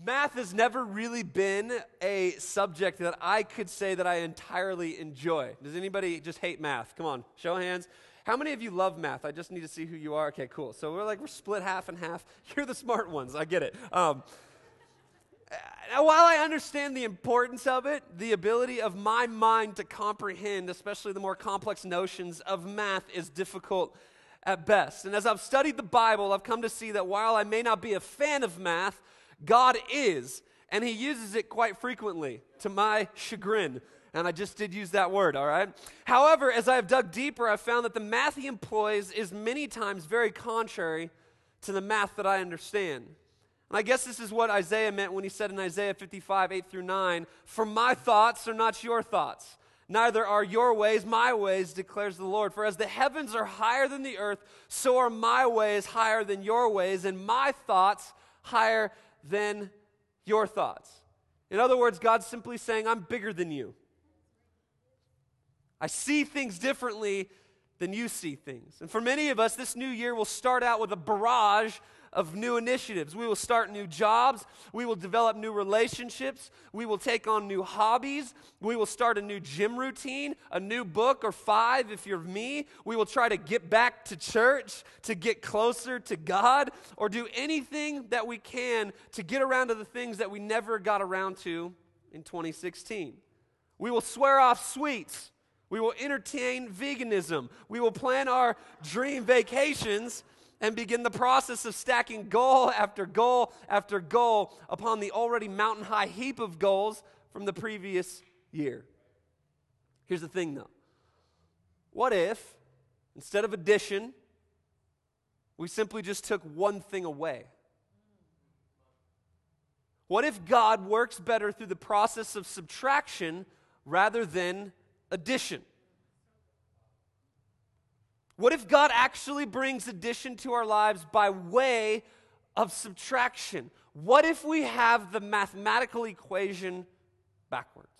Math has never really been a subject that I could say that I entirely enjoy. Does anybody just hate math? Come on, show of hands. How many of you love math? I just need to see who you are. Okay, cool. So we're like, we're split half and half. You're the smart ones. I get it. Um, now, while I understand the importance of it, the ability of my mind to comprehend, especially the more complex notions of math, is difficult at best. And as I've studied the Bible, I've come to see that while I may not be a fan of math, God is, and He uses it quite frequently to my chagrin. And I just did use that word, all right? However, as I have dug deeper, I've found that the math He employs is many times very contrary to the math that I understand. And I guess this is what Isaiah meant when he said in Isaiah 55, 8 through 9, For my thoughts are not your thoughts, neither are your ways my ways, declares the Lord. For as the heavens are higher than the earth, so are my ways higher than your ways, and my thoughts higher than your thoughts. In other words, God's simply saying, I'm bigger than you. I see things differently than you see things. And for many of us, this new year will start out with a barrage of new initiatives. We will start new jobs. We will develop new relationships. We will take on new hobbies. We will start a new gym routine, a new book or five if you're me. We will try to get back to church, to get closer to God, or do anything that we can to get around to the things that we never got around to in 2016. We will swear off sweets. We will entertain veganism. We will plan our dream vacations and begin the process of stacking goal after goal after goal upon the already mountain high heap of goals from the previous year. Here's the thing though what if, instead of addition, we simply just took one thing away? What if God works better through the process of subtraction rather than addition? What if God actually brings addition to our lives by way of subtraction? What if we have the mathematical equation backwards?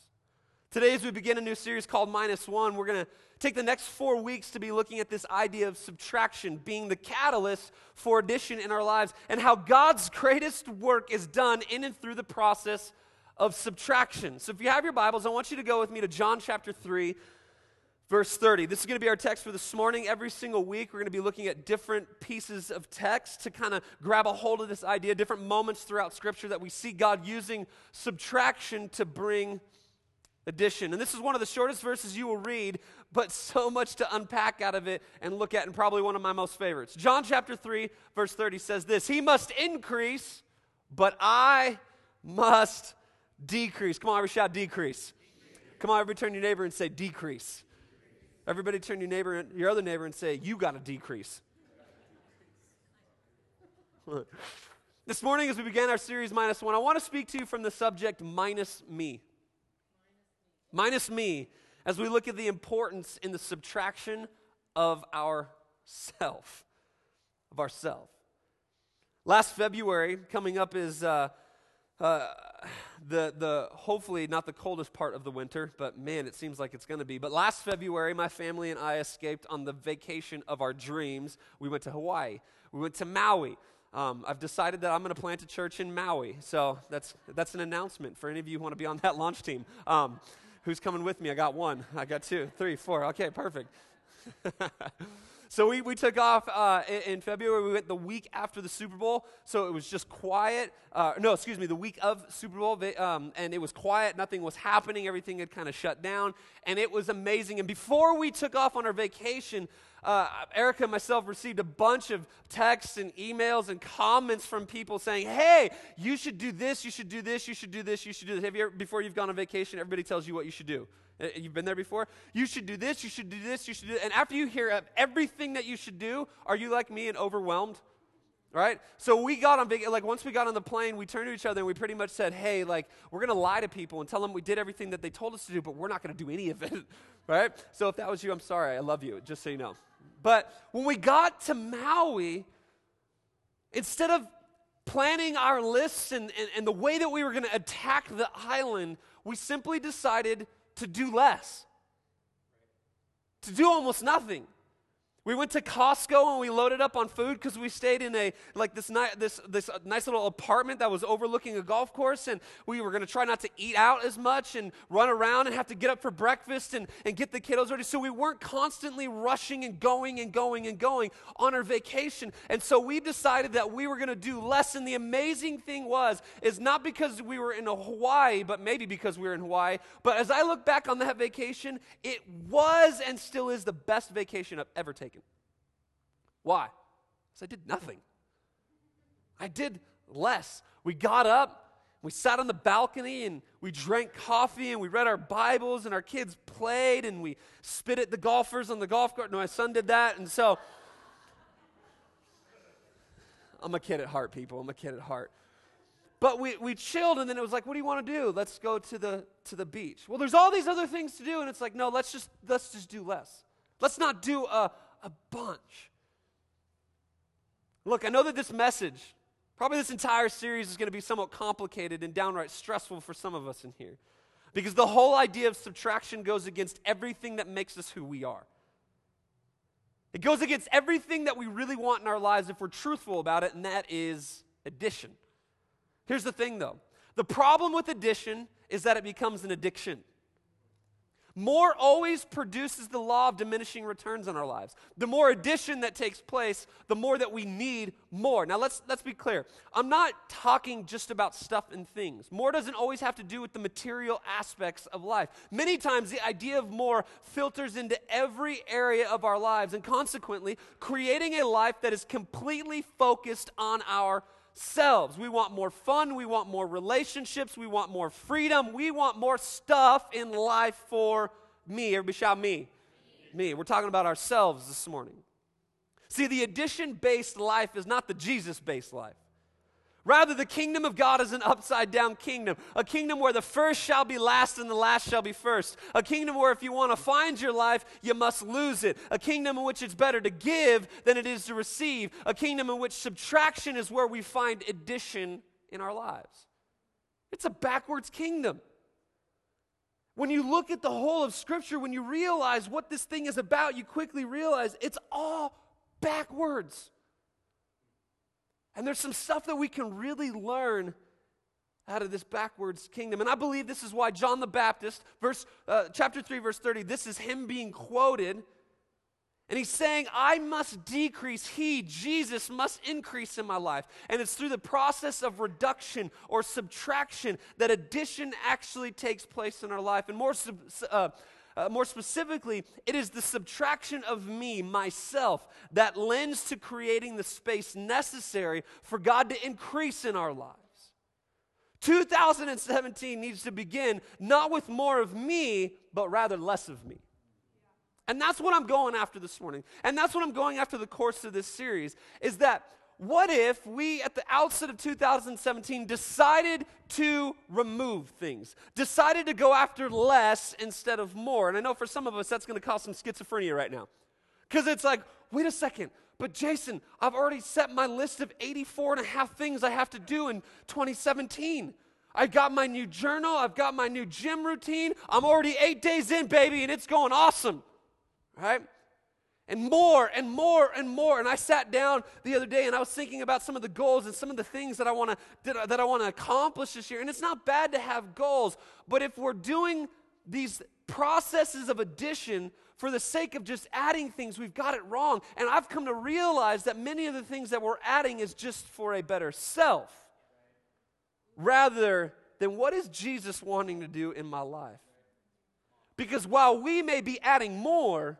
Today, as we begin a new series called Minus One, we're going to take the next four weeks to be looking at this idea of subtraction being the catalyst for addition in our lives and how God's greatest work is done in and through the process of subtraction. So, if you have your Bibles, I want you to go with me to John chapter 3, verse 30. This is going to be our text for this morning. Every single week, we're going to be looking at different pieces of text to kind of grab a hold of this idea, different moments throughout Scripture that we see God using subtraction to bring addition. And this is one of the shortest verses you will read, but so much to unpack out of it and look at, and probably one of my most favorites. John chapter 3, verse 30 says this He must increase, but I must decrease. Come on, every shout decrease. Come on, every turn your neighbor and say decrease. Everybody turn your neighbor, your other neighbor, and say, "You got to decrease." this morning, as we began our series minus one, I want to speak to you from the subject minus me. Minus me, as we look at the importance in the subtraction of our self, of ourself. Last February, coming up is uh, uh, the, the hopefully not the coldest part of the winter, but man, it seems like it's going to be. But last February, my family and I escaped on the vacation of our dreams. We went to Hawaii. We went to Maui. Um, I've decided that I'm going to plant a church in Maui. So that's, that's an announcement for any of you who want to be on that launch team. Um, who's coming with me? I got one. I got two, three, four. Okay, perfect. So we, we took off uh, in, in, February. We went the week after the Super Bowl. So it was just quiet. Uh, no, excuse me, the week of Super Bowl. They, um, and it was quiet. Nothing was happening. Everything had kind of shut down. And it was amazing. And before we took off on our vacation, uh, Erica and myself received a bunch of texts and emails and comments from people saying, "Hey, you should do this. You should do this. You should do this. You should do this." Have you ever, before you've gone on vacation, everybody tells you what you should do. Uh, you've been there before? You should do this, you should do this, you should do And after you hear everything that you should do, are you like me and overwhelmed? Right? So we got on big, like once we got on the plane, we turned to each other and we pretty much said, hey, like, we're going to lie to people and tell them we did everything that they told us to do, but we're not going to do any of it. right? So if that was you, I'm sorry. I love you, just so you know. But when we got to Maui, instead of planning our lists and, and, and the way that we were going to attack the island, we simply decided to do less, to do almost nothing. We went to Costco and we loaded up on food because we stayed in a like this, ni- this this uh, nice little apartment that was overlooking a golf course, and we were going to try not to eat out as much and run around and have to get up for breakfast and, and get the kiddos ready. So we weren't constantly rushing and going and going and going on our vacation. And so we decided that we were going to do less. And the amazing thing was is not because we were in Hawaii, but maybe because we were in Hawaii. But as I look back on that vacation, it was and still is the best vacation I've ever taken. Why? Because I did nothing. I did less. We got up, we sat on the balcony, and we drank coffee, and we read our Bibles, and our kids played, and we spit at the golfers on the golf cart. No, my son did that, and so. I'm a kid at heart, people. I'm a kid at heart. But we, we chilled, and then it was like, what do you want to do? Let's go to the, to the beach. Well, there's all these other things to do, and it's like, no, let's just, let's just do less. Let's not do a, a bunch. Look, I know that this message, probably this entire series, is going to be somewhat complicated and downright stressful for some of us in here. Because the whole idea of subtraction goes against everything that makes us who we are. It goes against everything that we really want in our lives if we're truthful about it, and that is addition. Here's the thing though the problem with addition is that it becomes an addiction. More always produces the law of diminishing returns in our lives. The more addition that takes place, the more that we need more. Now let's let's be clear. I'm not talking just about stuff and things. More doesn't always have to do with the material aspects of life. Many times the idea of more filters into every area of our lives and consequently creating a life that is completely focused on our selves. We want more fun. We want more relationships. We want more freedom. We want more stuff in life for me. Everybody shout me. Me. We're talking about ourselves this morning. See, the addition based life is not the Jesus based life. Rather, the kingdom of God is an upside down kingdom. A kingdom where the first shall be last and the last shall be first. A kingdom where if you want to find your life, you must lose it. A kingdom in which it's better to give than it is to receive. A kingdom in which subtraction is where we find addition in our lives. It's a backwards kingdom. When you look at the whole of Scripture, when you realize what this thing is about, you quickly realize it's all backwards. And there's some stuff that we can really learn out of this backwards kingdom. And I believe this is why John the Baptist, verse uh, chapter 3 verse 30, this is him being quoted and he's saying, I must decrease, he, Jesus, must increase in my life. And it's through the process of reduction or subtraction that addition actually takes place in our life. And more, uh, uh, more specifically, it is the subtraction of me, myself, that lends to creating the space necessary for God to increase in our lives. 2017 needs to begin not with more of me, but rather less of me. And that's what I'm going after this morning. And that's what I'm going after the course of this series is that what if we, at the outset of 2017, decided to remove things, decided to go after less instead of more? And I know for some of us that's going to cause some schizophrenia right now. Because it's like, wait a second, but Jason, I've already set my list of 84 and a half things I have to do in 2017. I got my new journal, I've got my new gym routine. I'm already eight days in, baby, and it's going awesome. Right? And more and more and more. And I sat down the other day and I was thinking about some of the goals and some of the things that I want to that, I want to accomplish this year. And it's not bad to have goals, but if we're doing these processes of addition for the sake of just adding things, we've got it wrong. And I've come to realize that many of the things that we're adding is just for a better self rather than what is Jesus wanting to do in my life. Because while we may be adding more,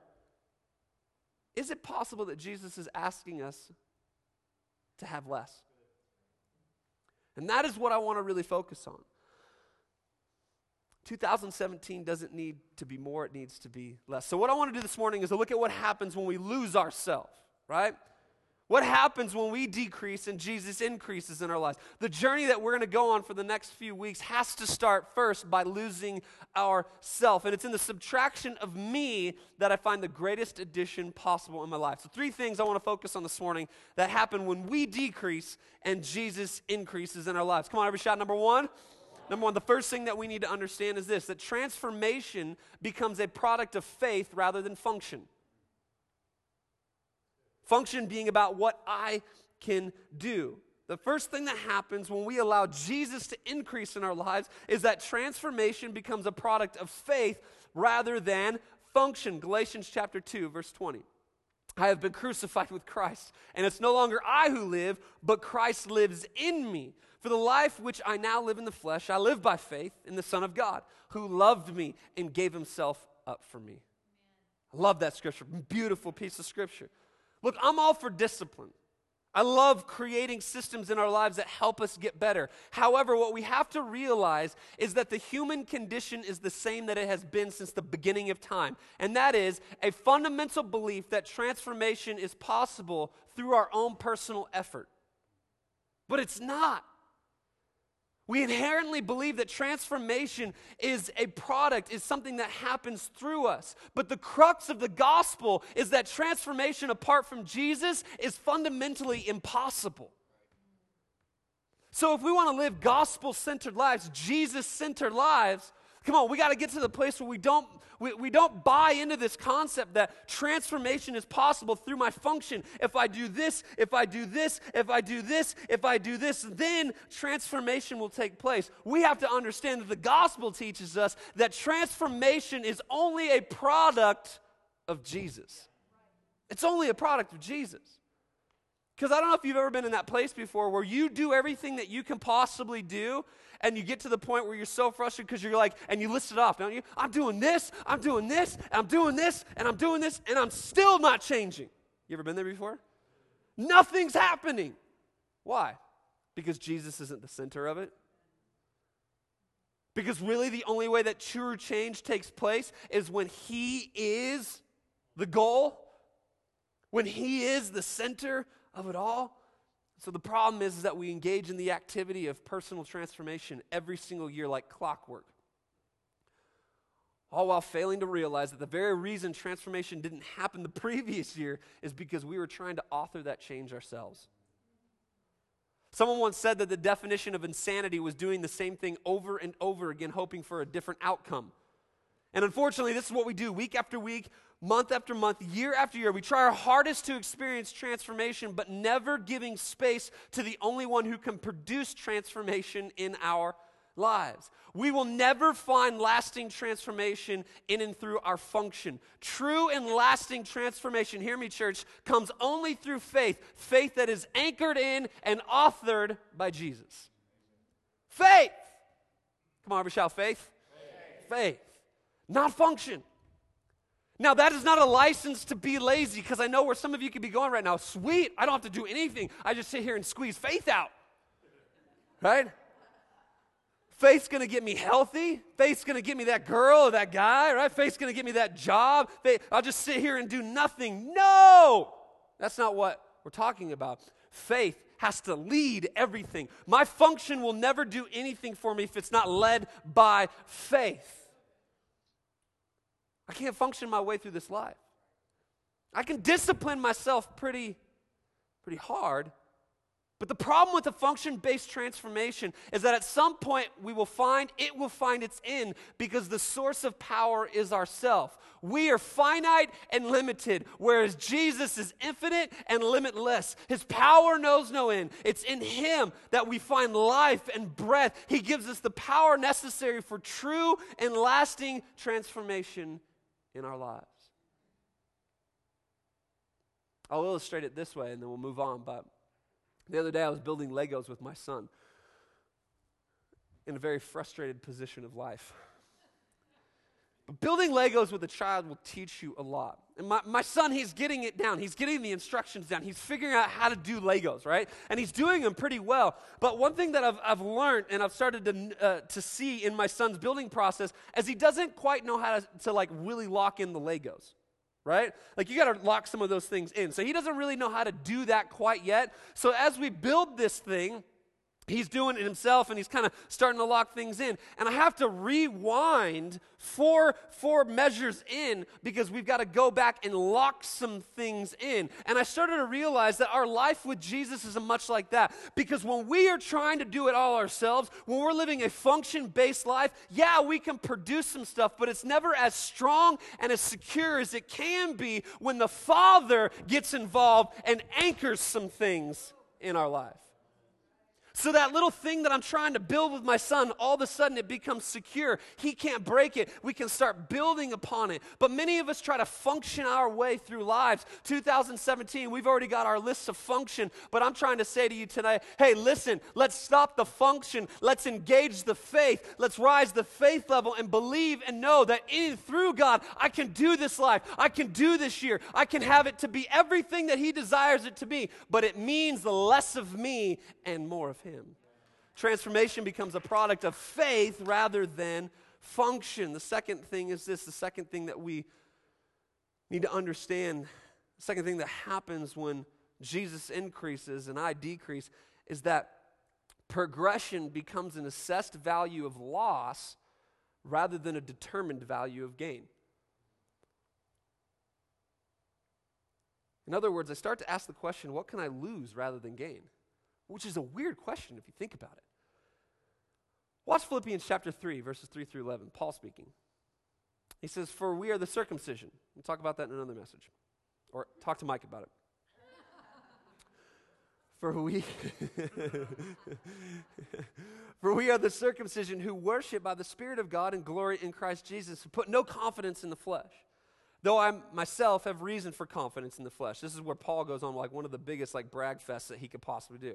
is it possible that Jesus is asking us to have less? And that is what I want to really focus on. 2017 doesn't need to be more, it needs to be less. So, what I want to do this morning is to look at what happens when we lose ourselves, right? What happens when we decrease and Jesus increases in our lives? The journey that we're going to go on for the next few weeks has to start first by losing ourself. And it's in the subtraction of me that I find the greatest addition possible in my life. So, three things I want to focus on this morning that happen when we decrease and Jesus increases in our lives. Come on, every shot. Number one. Number one, the first thing that we need to understand is this that transformation becomes a product of faith rather than function. Function being about what I can do. The first thing that happens when we allow Jesus to increase in our lives is that transformation becomes a product of faith rather than function. Galatians chapter 2, verse 20. I have been crucified with Christ, and it's no longer I who live, but Christ lives in me. For the life which I now live in the flesh, I live by faith in the Son of God, who loved me and gave himself up for me. I love that scripture. Beautiful piece of scripture. Look, I'm all for discipline. I love creating systems in our lives that help us get better. However, what we have to realize is that the human condition is the same that it has been since the beginning of time. And that is a fundamental belief that transformation is possible through our own personal effort. But it's not. We inherently believe that transformation is a product, is something that happens through us. But the crux of the gospel is that transformation apart from Jesus is fundamentally impossible. So if we want to live gospel centered lives, Jesus centered lives, come on, we got to get to the place where we don't we, we don't buy into this concept that transformation is possible through my function. If I do this, if I do this, if I do this, if I do this, then transformation will take place. We have to understand that the gospel teaches us that transformation is only a product of Jesus. It's only a product of Jesus. Because I don't know if you've ever been in that place before where you do everything that you can possibly do, and you get to the point where you're so frustrated because you're like, and you list it off, don't you? I'm doing this, I'm doing this, I'm doing this, and I'm doing this, and I'm still not changing. You ever been there before? Nothing's happening. Why? Because Jesus isn't the center of it. Because really, the only way that true change takes place is when He is the goal, when He is the center of it all. So the problem is, is that we engage in the activity of personal transformation every single year like clockwork. All while failing to realize that the very reason transformation didn't happen the previous year is because we were trying to author that change ourselves. Someone once said that the definition of insanity was doing the same thing over and over again, hoping for a different outcome. And unfortunately, this is what we do week after week, month after month, year after year. We try our hardest to experience transformation, but never giving space to the only one who can produce transformation in our lives. We will never find lasting transformation in and through our function. True and lasting transformation, hear me, church, comes only through faith, faith that is anchored in and authored by Jesus. Faith. Come on, everybody shout faith. Faith. faith. Not function. Now, that is not a license to be lazy because I know where some of you could be going right now. Sweet, I don't have to do anything. I just sit here and squeeze faith out. Right? Faith's gonna get me healthy. Faith's gonna get me that girl or that guy, right? Faith's gonna get me that job. Faith, I'll just sit here and do nothing. No! That's not what we're talking about. Faith has to lead everything. My function will never do anything for me if it's not led by faith. I can't function my way through this life. I can discipline myself pretty, pretty hard. But the problem with a function based transformation is that at some point we will find it will find its end because the source of power is ourself. We are finite and limited, whereas Jesus is infinite and limitless. His power knows no end. It's in Him that we find life and breath. He gives us the power necessary for true and lasting transformation in our lives. I'll illustrate it this way and then we'll move on. But the other day I was building Legos with my son in a very frustrated position of life. But building Legos with a child will teach you a lot. My, my son, he's getting it down. He's getting the instructions down. He's figuring out how to do Legos, right? And he's doing them pretty well. But one thing that I've, I've learned and I've started to, uh, to see in my son's building process is he doesn't quite know how to, to like really lock in the Legos right? Like you got to lock some of those things in. So he doesn't really know how to do that quite yet. So as we build this thing, he's doing it himself and he's kind of starting to lock things in. And I have to rewind four, four measures in because we've got to go back and lock some things in. And I started to realize that our life with Jesus is much like that. Because when we are trying to do it all ourselves, when we're living a function based life, yeah, we can produce some stuff, but it's never as strong and as secure as it can be when the Father gets involved and anchors some things in our life. So that little thing that I'm trying to build with my son, all of a sudden it becomes secure. He can't break it. We can start building upon it. But many of us try to function our way through lives. 2017, we've already got our list of function, but I'm trying to say to you tonight, hey, listen, let's stop the function. Let's engage the faith. Let's rise the faith level and believe and know that in through God, I can do this life. I can do this year. I can have it to be everything that he desires it to be, but it means the less of me and more of him. Transformation becomes a product of faith rather than function. The second thing is this the second thing that we need to understand, the second thing that happens when Jesus increases and I decrease is that progression becomes an assessed value of loss rather than a determined value of gain. In other words, I start to ask the question what can I lose rather than gain? Which is a weird question if you think about it. Watch Philippians chapter 3, verses 3 through 11. Paul speaking. He says, For we are the circumcision. We'll talk about that in another message. Or talk to Mike about it. For we, for we are the circumcision who worship by the Spirit of God and glory in Christ Jesus, who put no confidence in the flesh. Though I myself have reason for confidence in the flesh. This is where Paul goes on like one of the biggest like brag fests that he could possibly do.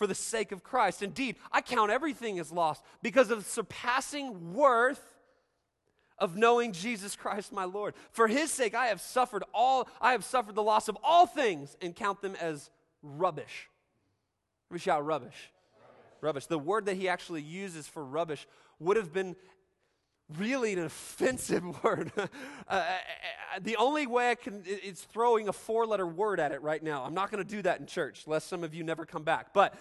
for the sake of Christ. Indeed, I count everything as lost because of the surpassing worth of knowing Jesus Christ my Lord. For his sake I have suffered all I have suffered the loss of all things and count them as rubbish. We shout rubbish. rubbish. Rubbish. The word that he actually uses for rubbish would have been really an offensive word. uh, uh, uh, the only way I can, it's throwing a four letter word at it right now. I'm not going to do that in church, lest some of you never come back. But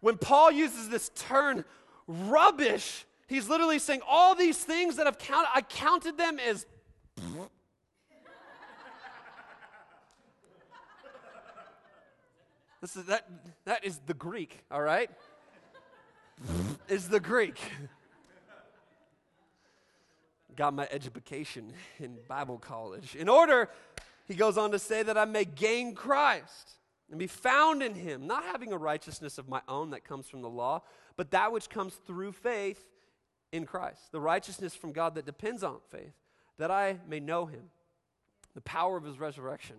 when Paul uses this term, rubbish, he's literally saying, all these things that I've counted, I counted them as. this is, that, that is the Greek, all right? is the Greek got my education in Bible college. In order, he goes on to say that I may gain Christ and be found in him, not having a righteousness of my own that comes from the law, but that which comes through faith in Christ, the righteousness from God that depends on faith, that I may know him, the power of his resurrection,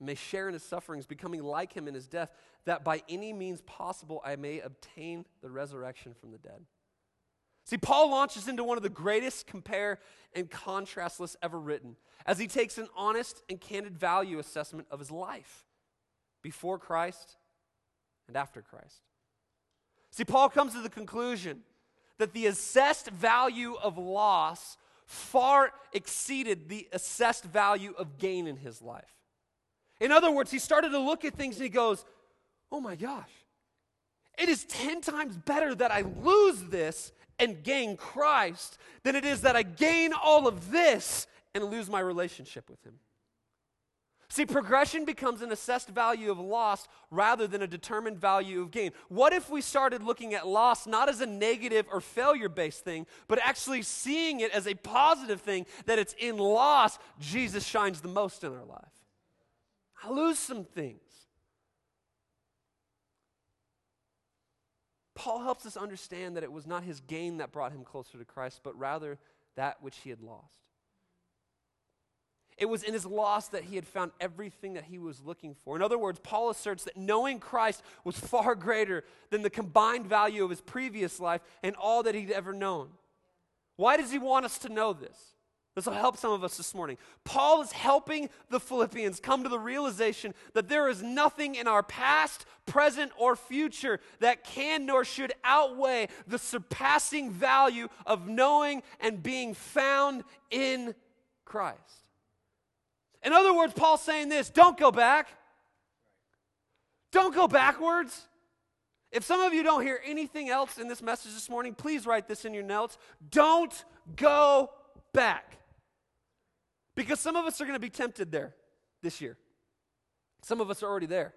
may share in his sufferings, becoming like him in his death, that by any means possible I may obtain the resurrection from the dead. See, Paul launches into one of the greatest compare and contrast lists ever written as he takes an honest and candid value assessment of his life before Christ and after Christ. See, Paul comes to the conclusion that the assessed value of loss far exceeded the assessed value of gain in his life. In other words, he started to look at things and he goes, Oh my gosh, it is 10 times better that I lose this and gain Christ than it is that I gain all of this and lose my relationship with Him. See, progression becomes an assessed value of loss rather than a determined value of gain. What if we started looking at loss not as a negative or failure based thing, but actually seeing it as a positive thing that it's in loss Jesus shines the most in our life? I lose some things. Paul helps us understand that it was not his gain that brought him closer to Christ, but rather that which he had lost. It was in his loss that he had found everything that he was looking for. In other words, Paul asserts that knowing Christ was far greater than the combined value of his previous life and all that he'd ever known. Why does he want us to know this? This will help some of us this morning. Paul is helping the Philippians come to the realization that there is nothing in our past, present, or future that can nor should outweigh the surpassing value of knowing and being found in Christ. In other words, Paul's saying this don't go back. Don't go backwards. If some of you don't hear anything else in this message this morning, please write this in your notes. Don't go back. Because some of us are going to be tempted there this year. Some of us are already there.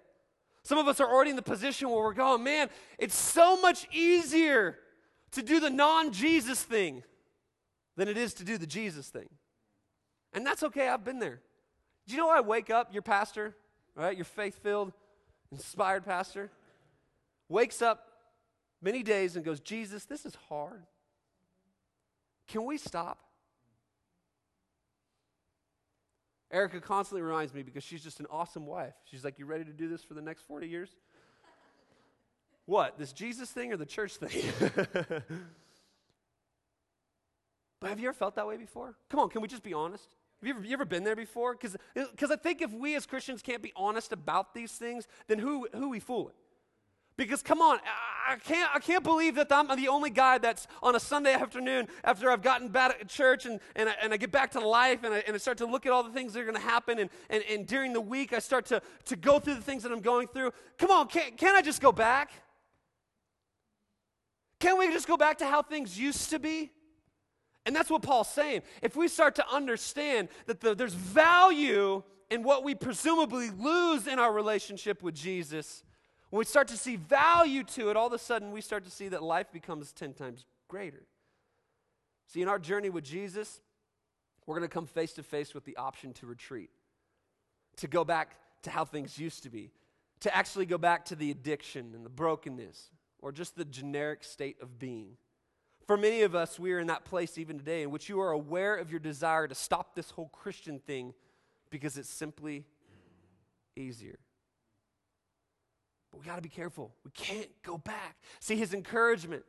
Some of us are already in the position where we're going, man, it's so much easier to do the non Jesus thing than it is to do the Jesus thing. And that's okay, I've been there. Do you know I wake up, your pastor, right, your faith filled, inspired pastor, wakes up many days and goes, Jesus, this is hard. Can we stop? Erica constantly reminds me because she's just an awesome wife. She's like, You ready to do this for the next 40 years? what, this Jesus thing or the church thing? but have you ever felt that way before? Come on, can we just be honest? Have you ever, you ever been there before? Because I think if we as Christians can't be honest about these things, then who, who we fooling? Because come on, I can't, I can't believe that I'm the only guy that's on a Sunday afternoon after I've gotten back at church and, and, I, and I get back to life and I, and I start to look at all the things that are going to happen. And, and, and during the week, I start to, to go through the things that I'm going through. Come on, can't, can't I just go back? Can't we just go back to how things used to be? And that's what Paul's saying. If we start to understand that the, there's value in what we presumably lose in our relationship with Jesus, when we start to see value to it, all of a sudden we start to see that life becomes 10 times greater. See, in our journey with Jesus, we're going to come face to face with the option to retreat, to go back to how things used to be, to actually go back to the addiction and the brokenness, or just the generic state of being. For many of us, we are in that place even today in which you are aware of your desire to stop this whole Christian thing because it's simply easier. But we got to be careful. We can't go back. See, his encouragement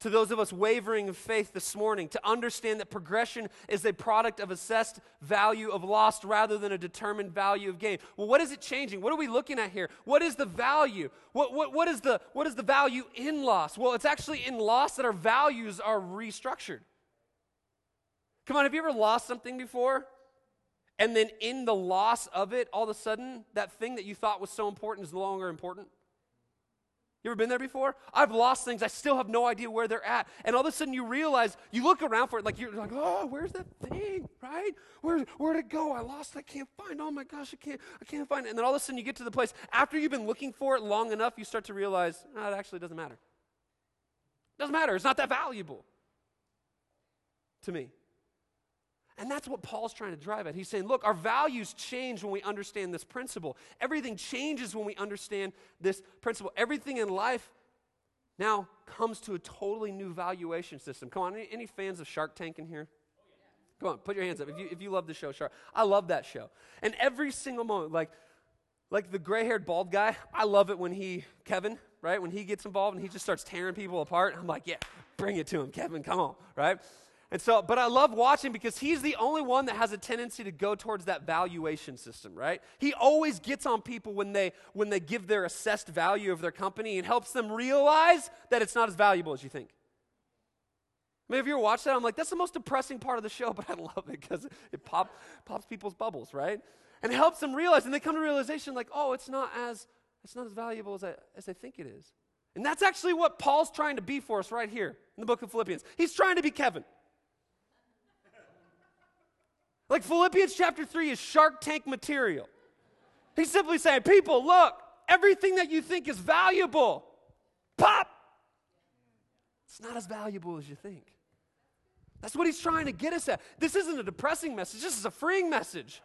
to those of us wavering in faith this morning to understand that progression is a product of assessed value of lost rather than a determined value of gain. Well, what is it changing? What are we looking at here? What is the value? What, what, what, is, the, what is the value in loss? Well, it's actually in loss that our values are restructured. Come on, have you ever lost something before? And then in the loss of it, all of a sudden, that thing that you thought was so important is no longer important. You ever been there before? I've lost things. I still have no idea where they're at. And all of a sudden you realize, you look around for it, like you're like, oh, where's that thing? Right? Where, where'd it go? I lost it. I can't find it. Oh my gosh, I can't, I can't find it. And then all of a sudden you get to the place, after you've been looking for it long enough, you start to realize, oh, it actually doesn't matter. It doesn't matter. It's not that valuable to me. And that's what Paul's trying to drive at. He's saying, look, our values change when we understand this principle. Everything changes when we understand this principle. Everything in life now comes to a totally new valuation system. Come on, any, any fans of Shark Tank in here? Come on, put your hands up if you, if you love the show Shark. I love that show. And every single moment, like, like the gray haired bald guy, I love it when he, Kevin, right, when he gets involved and he just starts tearing people apart. I'm like, yeah, bring it to him, Kevin, come on, right? And so, but I love watching because he's the only one that has a tendency to go towards that valuation system, right? He always gets on people when they when they give their assessed value of their company and helps them realize that it's not as valuable as you think. I mean, if you ever watch that, I'm like, that's the most depressing part of the show, but I love it because it pop, pops people's bubbles, right? And helps them realize, and they come to realization like, oh, it's not as it's not as valuable as I as I think it is. And that's actually what Paul's trying to be for us right here in the book of Philippians. He's trying to be Kevin. Like Philippians chapter 3 is Shark Tank material. He's simply saying, People, look, everything that you think is valuable, pop! It's not as valuable as you think. That's what he's trying to get us at. This isn't a depressing message, this is a freeing message.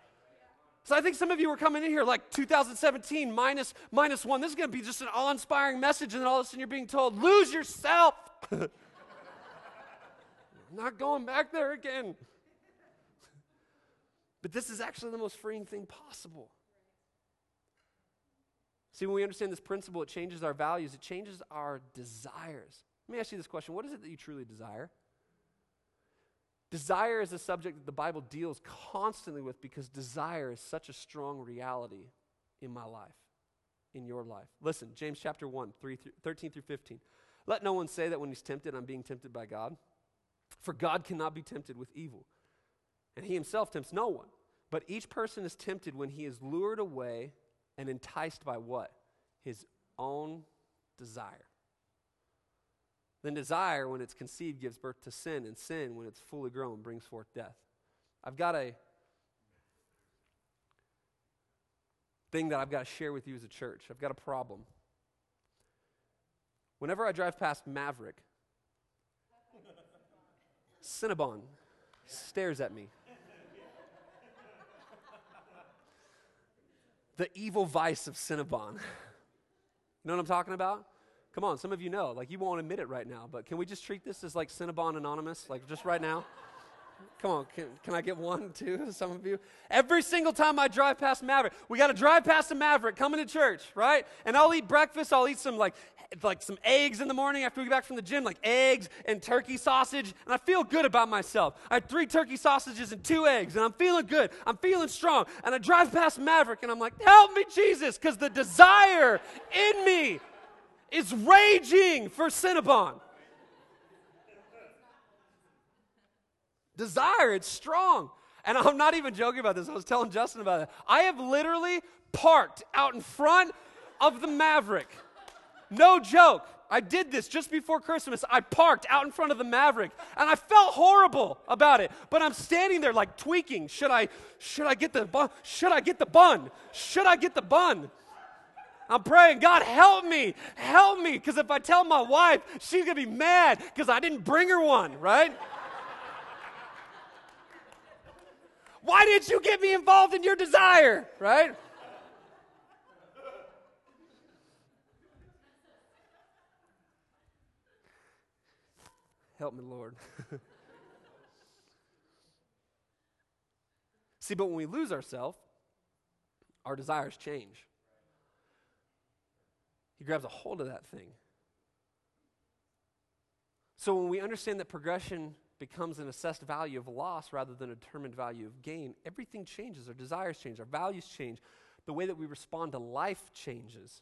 So I think some of you were coming in here like 2017 minus, minus one. This is going to be just an awe-inspiring message, and then all of a sudden you're being told, lose yourself. not going back there again. But this is actually the most freeing thing possible. See, when we understand this principle, it changes our values, it changes our desires. Let me ask you this question What is it that you truly desire? Desire is a subject that the Bible deals constantly with because desire is such a strong reality in my life, in your life. Listen, James chapter 1, 3 through, 13 through 15. Let no one say that when he's tempted, I'm being tempted by God. For God cannot be tempted with evil, and he himself tempts no one. But each person is tempted when he is lured away and enticed by what? His own desire. Then desire, when it's conceived, gives birth to sin, and sin, when it's fully grown, brings forth death. I've got a thing that I've got to share with you as a church. I've got a problem. Whenever I drive past Maverick, Cinnabon stares at me. The evil vice of Cinnabon. you know what I'm talking about? Come on, some of you know. Like, you won't admit it right now, but can we just treat this as like Cinnabon Anonymous? Like, just right now? Come on, can, can I get one, too? Some of you. Every single time I drive past Maverick, we got to drive past a Maverick coming to church, right? And I'll eat breakfast. I'll eat some like like some eggs in the morning after we get back from the gym, like eggs and turkey sausage, and I feel good about myself. I had three turkey sausages and two eggs, and I'm feeling good. I'm feeling strong. And I drive past Maverick, and I'm like, help me, Jesus, because the desire in me is raging for Cinnabon. Desire, it's strong. And I'm not even joking about this. I was telling Justin about it. I have literally parked out in front of the Maverick. No joke. I did this just before Christmas. I parked out in front of the Maverick and I felt horrible about it. But I'm standing there like tweaking. Should I should I get the bun? Should I get the bun? Should I get the bun? I'm praying, God, help me. Help me. Because if I tell my wife, she's to be mad because I didn't bring her one, right? Why didn't you get me involved in your desire, right? Help me, Lord. See, but when we lose ourselves, our desires change. He grabs a hold of that thing. So when we understand that progression becomes an assessed value of loss rather than a determined value of gain, everything changes. Our desires change, our values change, the way that we respond to life changes.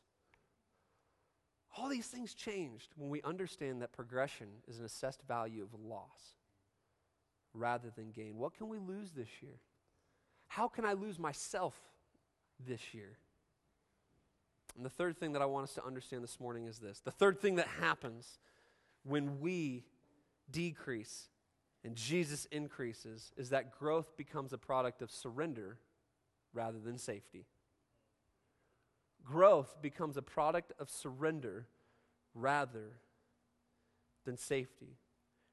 All these things changed when we understand that progression is an assessed value of loss rather than gain. What can we lose this year? How can I lose myself this year? And the third thing that I want us to understand this morning is this the third thing that happens when we decrease and Jesus increases is that growth becomes a product of surrender rather than safety. Growth becomes a product of surrender rather than safety.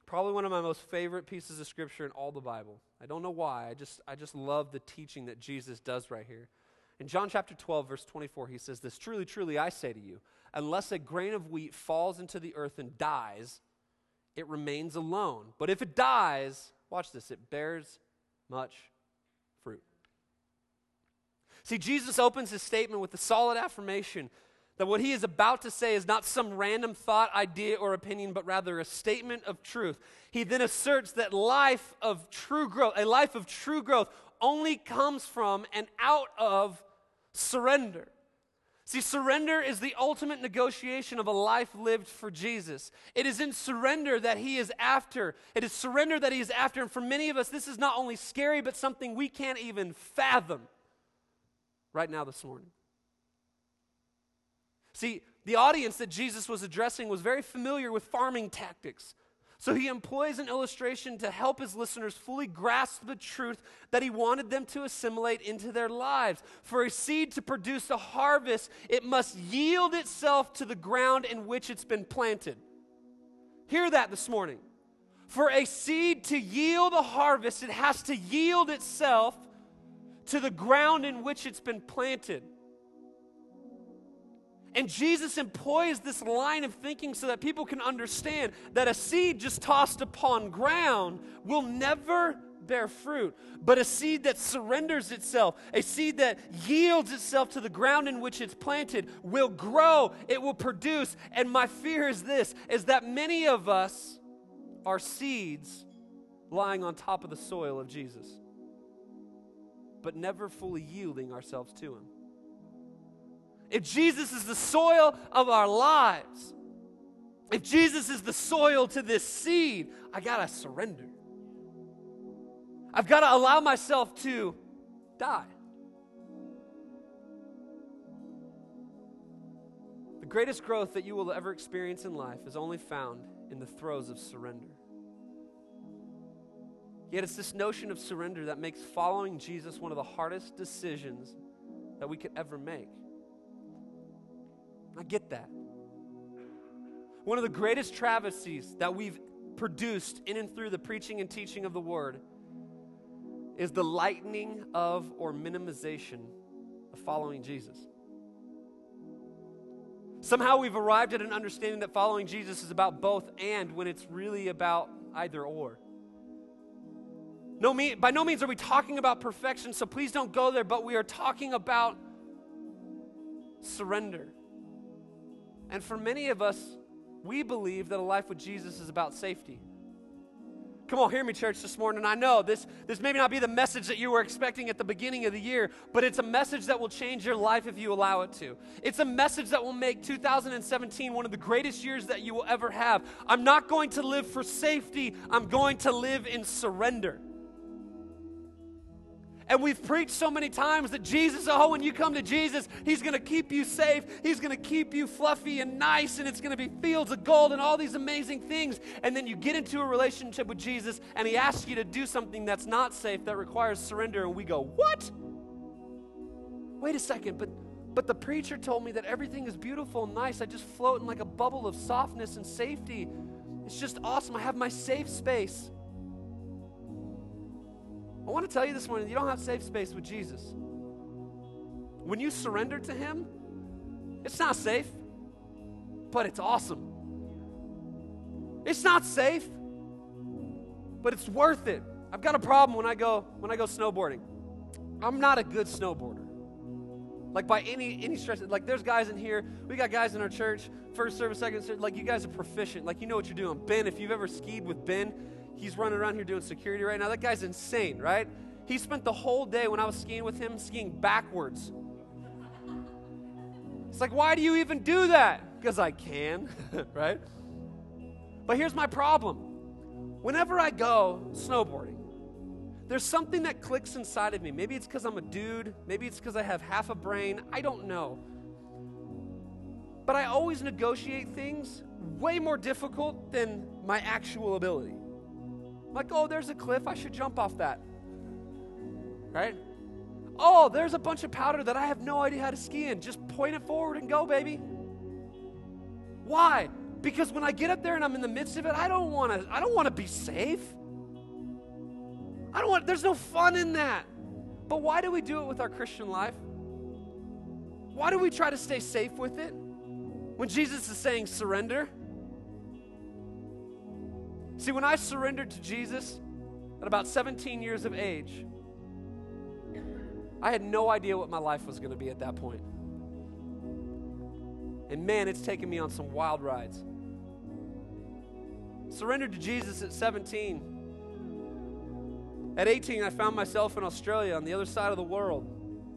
Probably one of my most favorite pieces of scripture in all the Bible. I don't know why. I just I just love the teaching that Jesus does right here. In John chapter 12 verse 24 he says this, truly truly I say to you, unless a grain of wheat falls into the earth and dies, it remains alone. But if it dies, watch this, it bears much. See, Jesus opens his statement with a solid affirmation that what he is about to say is not some random thought, idea, or opinion, but rather a statement of truth. He then asserts that life of true growth, a life of true growth, only comes from and out of surrender. See, surrender is the ultimate negotiation of a life lived for Jesus. It is in surrender that He is after. It is surrender that He is after. And for many of us, this is not only scary, but something we can't even fathom right now this morning. See, the audience that Jesus was addressing was very familiar with farming tactics. So he employs an illustration to help his listeners fully grasp the truth that he wanted them to assimilate into their lives. For a seed to produce a harvest, it must yield itself to the ground in which it's been planted. Hear that this morning. For a seed to yield a harvest, it has to yield itself to the ground in which it's been planted. And Jesus employs this line of thinking so that people can understand that a seed just tossed upon ground will never bear fruit, but a seed that surrenders itself, a seed that yields itself to the ground in which it's planted will grow, it will produce. And my fear is this is that many of us are seeds lying on top of the soil of Jesus, but never fully yielding ourselves to Him. If Jesus is the soil of our lives, if Jesus is the soil to this seed, I got to surrender. I've got to allow myself to die. The greatest growth that you will ever experience in life is only found in the throes of surrender. Yet it's this notion of surrender that makes following Jesus one of the hardest decisions that we could ever make. I get that. One of the greatest travesties that we've produced in and through the preaching and teaching of the Word is the lightening of or minimization of following Jesus. Somehow we've arrived at an understanding that following Jesus is about both and when it's really about either or. No mean, by no means are we talking about perfection, so please don't go there, but we are talking about surrender. And for many of us, we believe that a life with Jesus is about safety. Come on, hear me, church, this morning. I know this, this may not be the message that you were expecting at the beginning of the year, but it's a message that will change your life if you allow it to. It's a message that will make 2017 one of the greatest years that you will ever have. I'm not going to live for safety, I'm going to live in surrender. And we've preached so many times that Jesus, oh, when you come to Jesus, He's going to keep you safe. He's going to keep you fluffy and nice, and it's going to be fields of gold and all these amazing things. And then you get into a relationship with Jesus, and He asks you to do something that's not safe, that requires surrender. And we go, What? Wait a second, but but the preacher told me that everything is beautiful and nice. I just float in like a bubble of softness and safety. It's just awesome. I have my safe space. I want to tell you this morning you don't have safe space with Jesus. When you surrender to Him, it's not safe, but it's awesome. It's not safe, but it's worth it. I've got a problem when I go when I go snowboarding. I'm not a good snowboarder. Like by any any stretch, like there's guys in here. We got guys in our church, first service, second service. Like you guys are proficient. Like you know what you're doing. Ben, if you've ever skied with Ben, he's running around here doing security right now. That guy's insane, right? He spent the whole day when I was skiing with him skiing backwards. It's like, why do you even do that? Because I can, right? But here's my problem. Whenever I go snowboarding, there's something that clicks inside of me. Maybe it's because I'm a dude. Maybe it's because I have half a brain. I don't know. But I always negotiate things way more difficult than my actual ability. I'm like, oh, there's a cliff. I should jump off that. Right? Oh, there's a bunch of powder that I have no idea how to ski in. Just point it forward and go, baby. Why? Because when I get up there and I'm in the midst of it, I don't want to I don't want to be safe. I don't want there's no fun in that. But why do we do it with our Christian life? Why do we try to stay safe with it? When Jesus is saying surrender, See, when I surrendered to Jesus at about 17 years of age, I had no idea what my life was going to be at that point. And man, it's taken me on some wild rides. Surrendered to Jesus at 17. At 18, I found myself in Australia on the other side of the world,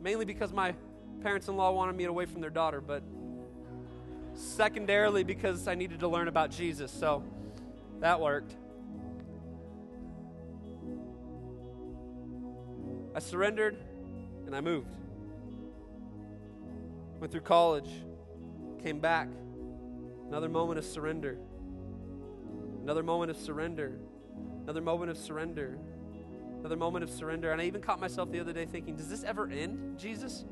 mainly because my parents in law wanted me away from their daughter, but secondarily because I needed to learn about Jesus. So that worked. I surrendered and I moved. Went through college, came back. Another moment of surrender. Another moment of surrender. Another moment of surrender. Another moment of surrender. And I even caught myself the other day thinking, does this ever end, Jesus?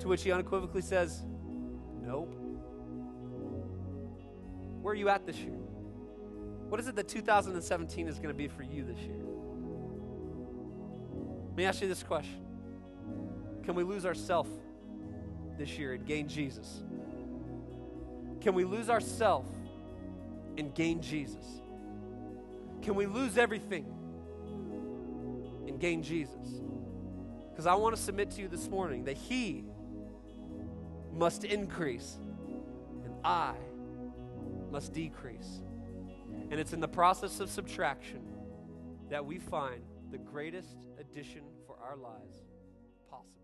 To which he unequivocally says, Nope. Where are you at this year? What is it that 2017 is going to be for you this year? Let me ask you this question Can we lose ourselves this year and gain Jesus? Can we lose ourselves and gain Jesus? Can we lose everything and gain Jesus? Because I want to submit to you this morning that He must increase and I must decrease. And it's in the process of subtraction that we find the greatest addition for our lives possible.